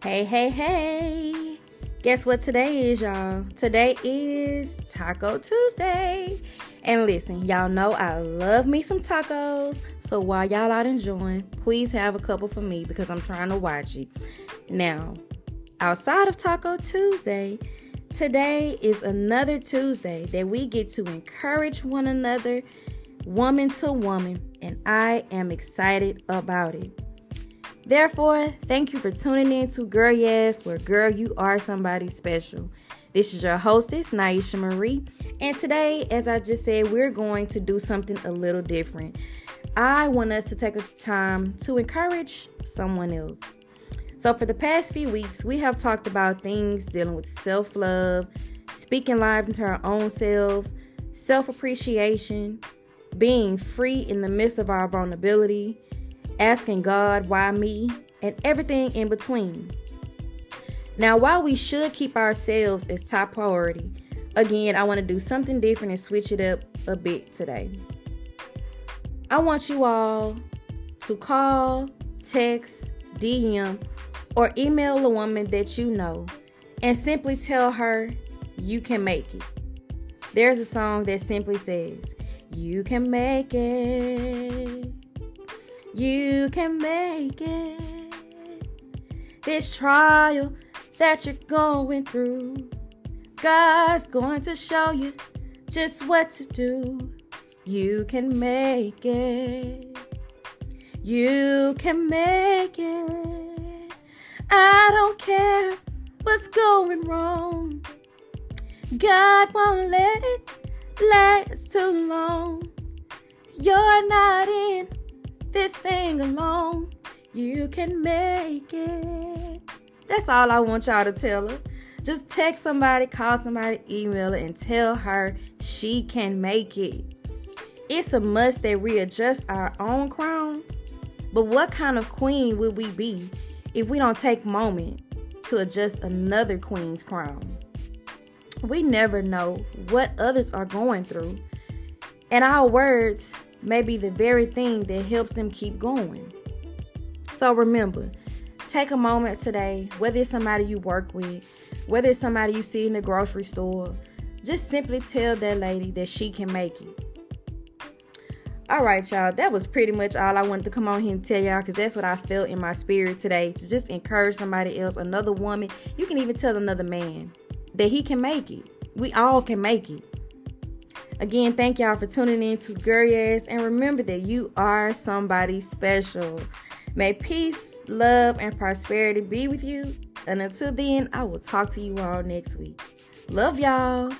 Hey, hey, hey. Guess what today is, y'all? Today is Taco Tuesday. And listen, y'all know I love me some tacos. So while y'all out enjoying, please have a couple for me because I'm trying to watch it. Now, outside of Taco Tuesday, today is another Tuesday that we get to encourage one another, woman to woman, and I am excited about it. Therefore, thank you for tuning in to Girl Yes, where girl, you are somebody special. This is your hostess, Naisha Marie, and today, as I just said, we're going to do something a little different. I want us to take a time to encourage someone else. So, for the past few weeks, we have talked about things dealing with self love, speaking live into our own selves, self appreciation, being free in the midst of our vulnerability asking God, why me, and everything in between. Now, while we should keep ourselves as top priority, again, I want to do something different and switch it up a bit today. I want you all to call, text, DM, or email a woman that you know and simply tell her you can make it. There's a song that simply says, You can make it. You can make it. This trial that you're going through, God's going to show you just what to do. You can make it. You can make it. I don't care what's going wrong. God won't let it last too long. You're not in this thing alone. You can make it. That's all I want y'all to tell her. Just text somebody, call somebody, email her, and tell her she can make it. It's a must that we adjust our own crowns. But what kind of queen would we be if we don't take moment to adjust another queen's crown? We never know what others are going through. And our words may be the very thing that helps them keep going. So remember, take a moment today, whether it's somebody you work with, whether it's somebody you see in the grocery store, just simply tell that lady that she can make it. All right, y'all, that was pretty much all I wanted to come on here and tell y'all because that's what I felt in my spirit today to just encourage somebody else, another woman. You can even tell another man that he can make it. We all can make it. Again, thank y'all for tuning in to Yes, and remember that you are somebody special. May peace, love, and prosperity be with you. And until then, I will talk to you all next week. Love y'all.